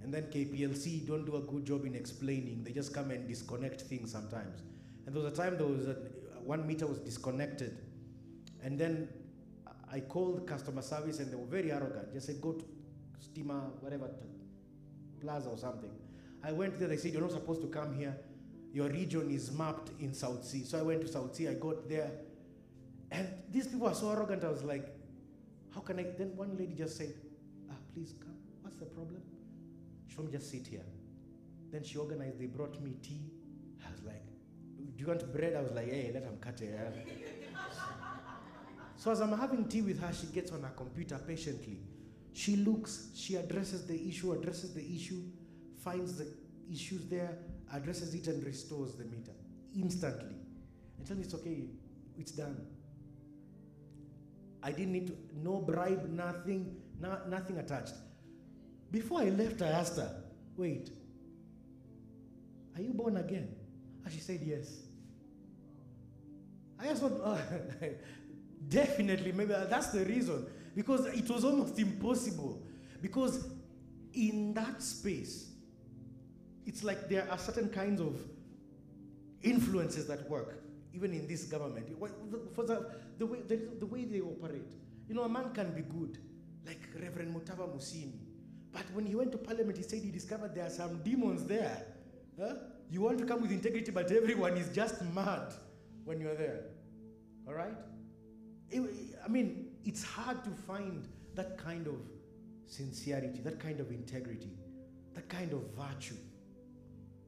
And then KPLC don't do a good job in explaining. They just come and disconnect things sometimes. And there was a time there was a, one meter was disconnected. And then I called customer service and they were very arrogant. Just said, go to Stima, whatever, Plaza or something. I went there, they said, you're not supposed to come here. Your region is mapped in South C. So I went to South C, I got there. And these people are so arrogant. I was like, how can I? Then one lady just said, ah, please come. What's the problem? She told me just sit here. Then she organized, they brought me tea. I was like, do you want bread? I was like, hey, let him cut it. so as I'm having tea with her, she gets on her computer patiently. She looks, she addresses the issue, addresses the issue, finds the issues there, addresses it, and restores the meter instantly. And tell me it's okay, it's done. I didn't need to, no bribe, nothing, no, nothing attached. Before I left, I asked her, wait, are you born again? And she said, yes. I asked, uh, definitely, maybe that's the reason. Because it was almost impossible. Because in that space, it's like there are certain kinds of influences that work, even in this government. For the, the, way, the, the way they operate. You know, a man can be good, like Reverend Mutava Musyimi. But when he went to parliament, he said he discovered there are some demons there. Huh? You want to come with integrity, but everyone is just mad when you're there. All right? I mean, it's hard to find that kind of sincerity, that kind of integrity, that kind of virtue.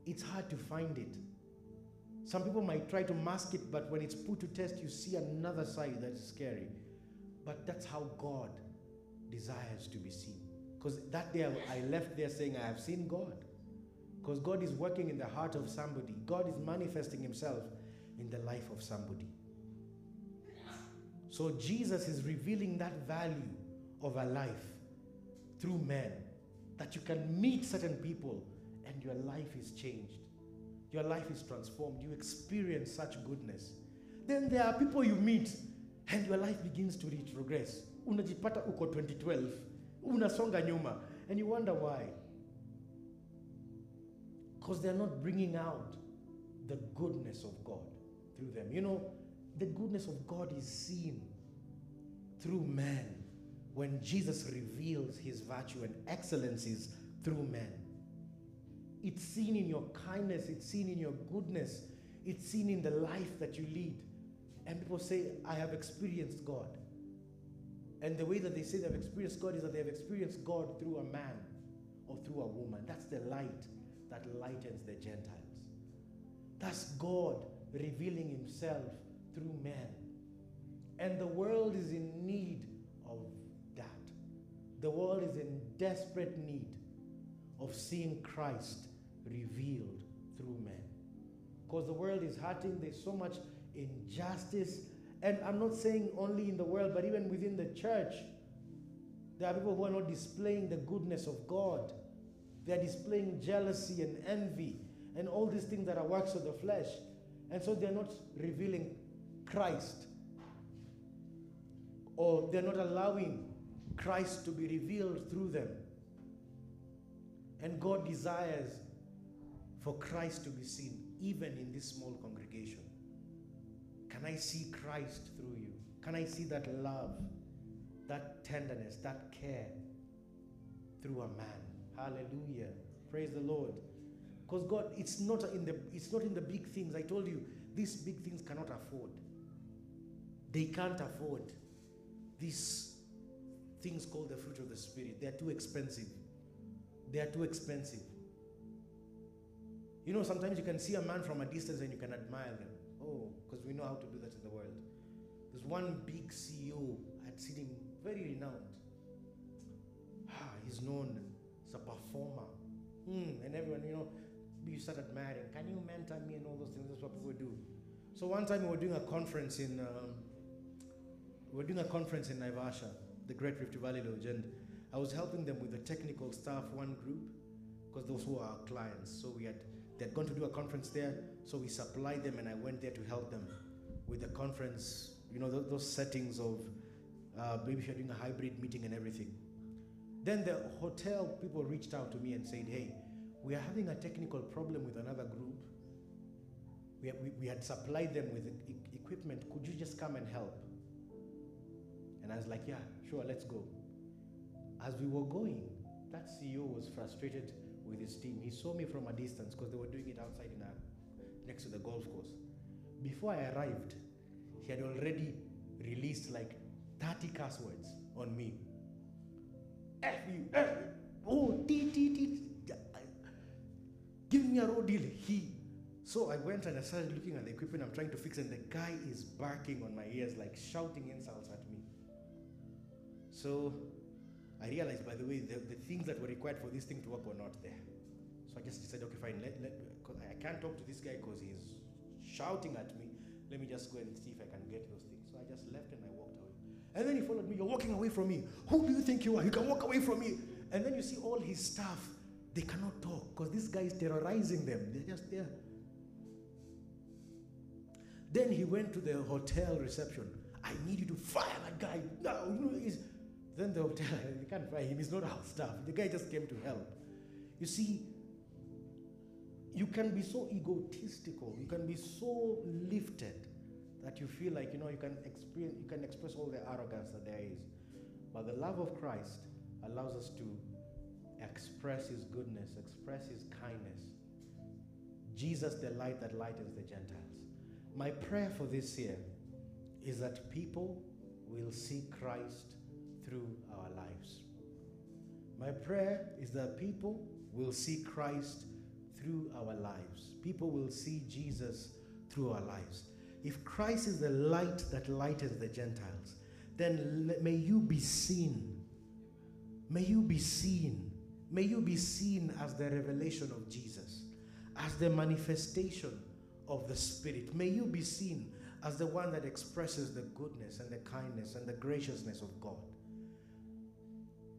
It's hard to find it. Some people might try to mask it, but when it's put to test, you see another side that's scary. But that's how God desires to be seen. Because that day I left there saying, I have seen God. Because God is working in the heart of somebody, God is manifesting Himself in the life of somebody. So Jesus is revealing that value of a life through men. That you can meet certain people and your life is changed. Your life is transformed. You experience such goodness. Then there are people you meet and your life begins to retrogress. Unajipata uko 2012, unasonga nyuma, and you wonder why. Because they're not bringing out the goodness of God through them. You know, the goodness of God is seen through man when Jesus reveals his virtue and excellencies through men. It's seen in your kindness, it's seen in your goodness, it's seen in the life that you lead. And people say, I have experienced God. And the way that they say they've experienced God is that they have experienced God through a man or through a woman. That's the light that lightens the Gentiles. That's God revealing himself through men. And the world is in need of that. The world is in desperate need of seeing Christ revealed through men. Because the world is hurting, there's so much injustice. And I'm not saying only in the world, but even within the church, there are people who are not displaying the goodness of God. They are displaying jealousy and envy and all these things that are works of the flesh. And so they're not revealing Christ. Or they're not allowing Christ to be revealed through them. And God desires for Christ to be seen, even in this small congregation. Can I see Christ through you? Can I see that love, that tenderness, that care through a man? Hallelujah. Praise the Lord. Because God, it's not in the it's not in the big things. I told you, these big things cannot afford. They can't afford these things called the fruit of the spirit. They are too expensive. They are too expensive. You know, sometimes you can see a man from a distance and you can admire them. Oh, because we know how to do that in the world. There's one big CEO, I'd seen him very renowned. Ah, he's known as a performer. Hmm, and everyone, you know, you start admiring. Can you mentor me and all those things? That's what people do. So one time we were doing a conference in, um, we were doing a conference in Naivasha, the Great Rift Valley Lodge, and I was helping them with the technical staff, one group, because those were our clients. So we had they'd gone to do a conference there, so we supplied them, and I went there to help them with the conference. You know those, those settings of uh, maybe if you're doing a hybrid meeting and everything. Then the hotel people reached out to me and said, "Hey, we are having a technical problem with another group. We, we, we had supplied them with equipment. Could you just come and help?" And I was like, "Yeah, sure, let's go." As we were going, that CEO was frustrated with his team. He saw me from a distance because they were doing it outside in a, next to the golf course. Before I arrived, he had already released like 30 curse words on me. F you, F you, oh, T, T, T. Give me a road deal. He. So I went and I started looking at the equipment I'm trying to fix, and the guy is barking on my ears, like shouting insults at me. So I realized, by the way, the, the things that were required for this thing to work were not there. So I just decided, okay, fine, let, let, cause I can't talk to this guy because he's shouting at me. Let me just go and see if I can get those things. So I just left and I walked away. And then he followed me. You're walking away from me. Who do you think you are? You can walk away from me. And then you see all his staff. They cannot talk because this guy is terrorizing them. They're just there. Then he went to the hotel reception. I need you to fire that guy. No, you know, he's then the hotel, you can't fire him, he's not our staff. The guy just came to help. You see, you can be so egotistical, you can be so lifted that you feel like you know you can experience you can express all the arrogance that there is. But the love of Christ allows us to express his goodness, express his kindness. Jesus, the light that lightens the Gentiles. My prayer for this year is that people will see Christ through our lives. My prayer is that people will see Christ through our lives. People will see Jesus through our lives. If Christ is the light that lightens the Gentiles, then may you be seen. May you be seen. May you be seen as the revelation of Jesus, as the manifestation of the Spirit. May you be seen as the one that expresses the goodness and the kindness and the graciousness of God.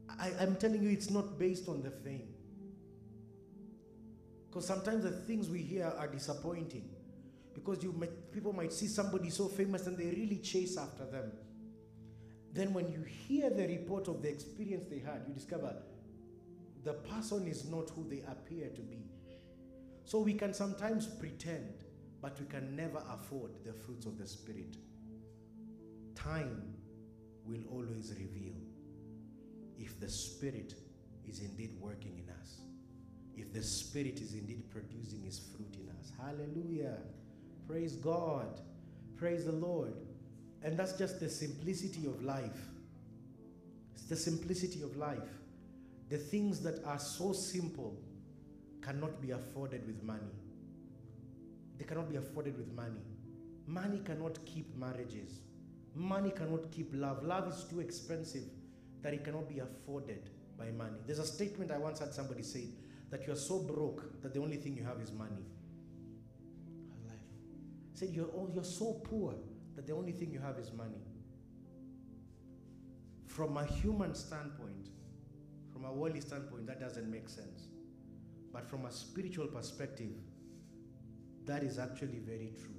I, am telling you, it's not based on the fame. Because sometimes the things we hear are disappointing. Because you might, people might see somebody so famous and they really chase after them. Then, when you hear the report of the experience they had, you discover the person is not who they appear to be. So, we can sometimes pretend, but we can never afford the fruits of the Spirit. Time will always reveal if the Spirit is indeed working in us, if the Spirit is indeed producing His fruit in us. Hallelujah. Praise God. Praise the Lord. And that's just the simplicity of life. It's the simplicity of life. The things that are so simple cannot be afforded with money. They cannot be afforded with money. Money cannot keep marriages. Money cannot keep love. Love is too expensive that it cannot be afforded by money. There's a statement I once had somebody say that you're so broke that the only thing you have is money. Life. Said you're, all, you're so poor that the only thing you have is money. From a human standpoint, from a worldly standpoint, that doesn't make sense. But from a spiritual perspective, that is actually very true.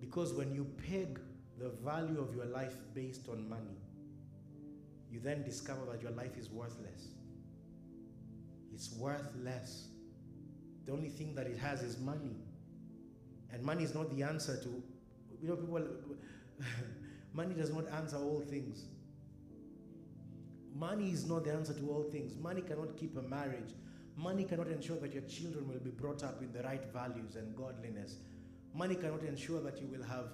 Because when you peg the value of your life based on money, you then discover that your life is worthless. It's worth less. The only thing that it has is money. And money is not the answer to, you know, people, money does not answer all things. Money is not the answer to all things. Money cannot keep a marriage. Money cannot ensure that your children will be brought up in the right values and godliness. Money cannot ensure that you will have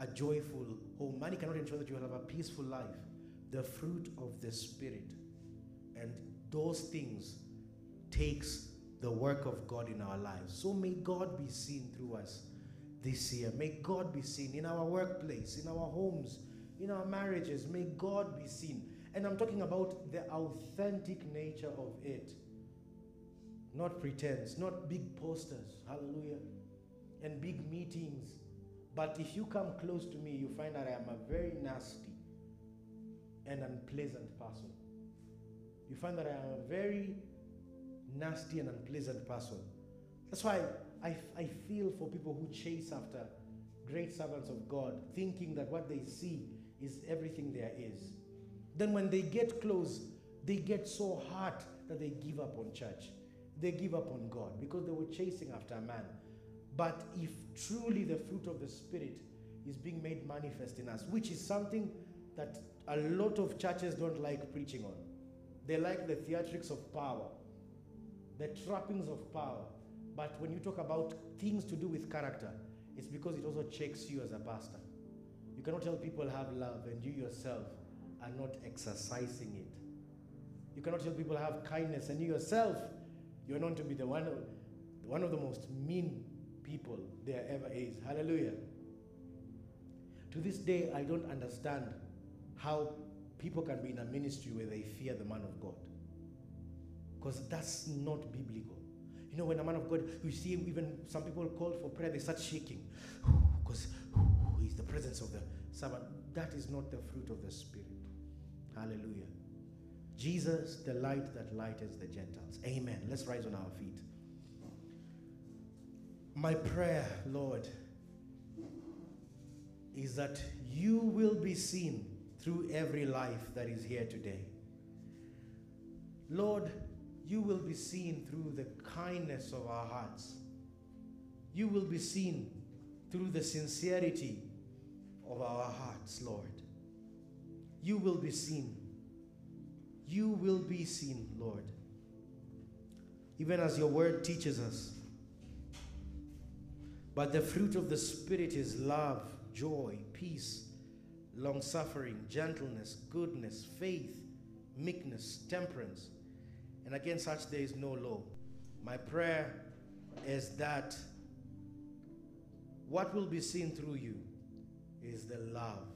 a joyful home. Money cannot ensure that you will have a peaceful life. The fruit of the Spirit. And those things takes the work of God in our lives. So may God be seen through us this year. May God be seen in our workplace, in our homes, in our marriages. May God be seen. And I'm talking about the authentic nature of it. Not pretense, not big posters, hallelujah, and big meetings. But if you come close to me, you find that I am a very nasty and unpleasant person. You find that I am a very nasty and unpleasant person. That's why I, I feel for people who chase after great servants of God, thinking that what they see is everything there is. Then when they get close, they get so hot that they give up on church. They give up on God because they were chasing after a man. But if truly the fruit of the Spirit is being made manifest in us, which is something that a lot of churches don't like preaching on, they like the theatrics of power, the trappings of power. But when you talk about things to do with character, it's because it also checks you as a pastor. You cannot tell people have love and you yourself are not exercising it. You cannot tell people have kindness and you yourself you're known to be the one one of the most mean people there ever is. Hallelujah. To this day, I don't understand how people can be in a ministry where they fear the man of God. Because that's not biblical. You know, when a man of God, you see even some people call for prayer, they start shaking. Because he's the presence of the servant. That is not the fruit of the Spirit. Hallelujah. Jesus, the light that lightens the Gentiles. Amen. Let's rise on our feet. My prayer, Lord, is that you will be seen through every life that is here today. Lord, you will be seen through the kindness of our hearts. You will be seen through the sincerity of our hearts, Lord. You will be seen. You will be seen, Lord. Even as your word teaches us. But the fruit of the Spirit is love, joy, peace, long suffering, gentleness, goodness, faith, meekness, temperance. And against such there is no law. My prayer is that what will be seen through you is the love,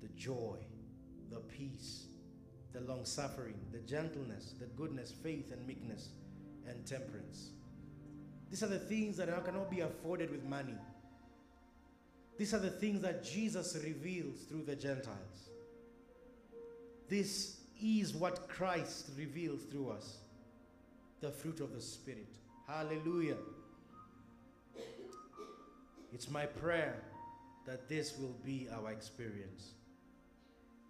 the joy, the peace, the long suffering, the gentleness, the goodness, faith, and meekness, and temperance. These are the things that cannot be afforded with money. These are the things that Jesus reveals through the Gentiles. This is what Christ reveals through us the fruit of the Spirit. Hallelujah. It's my prayer that this will be our experience.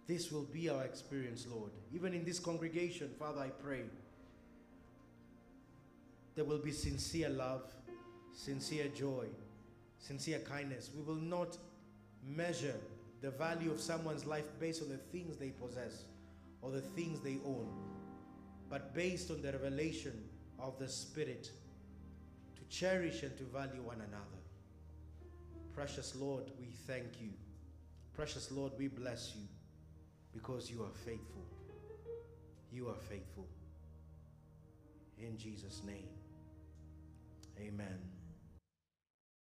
This will be our experience, Lord. Even in this congregation, Father, I pray there will be sincere love, sincere joy, sincere kindness. We will not measure the value of someone's life based on the things they possess or the things they own, but based on the revelation of the Spirit to cherish and to value one another. Precious Lord, we thank you. Precious Lord, we bless you because you are faithful. You are faithful. In Jesus' name. Amen.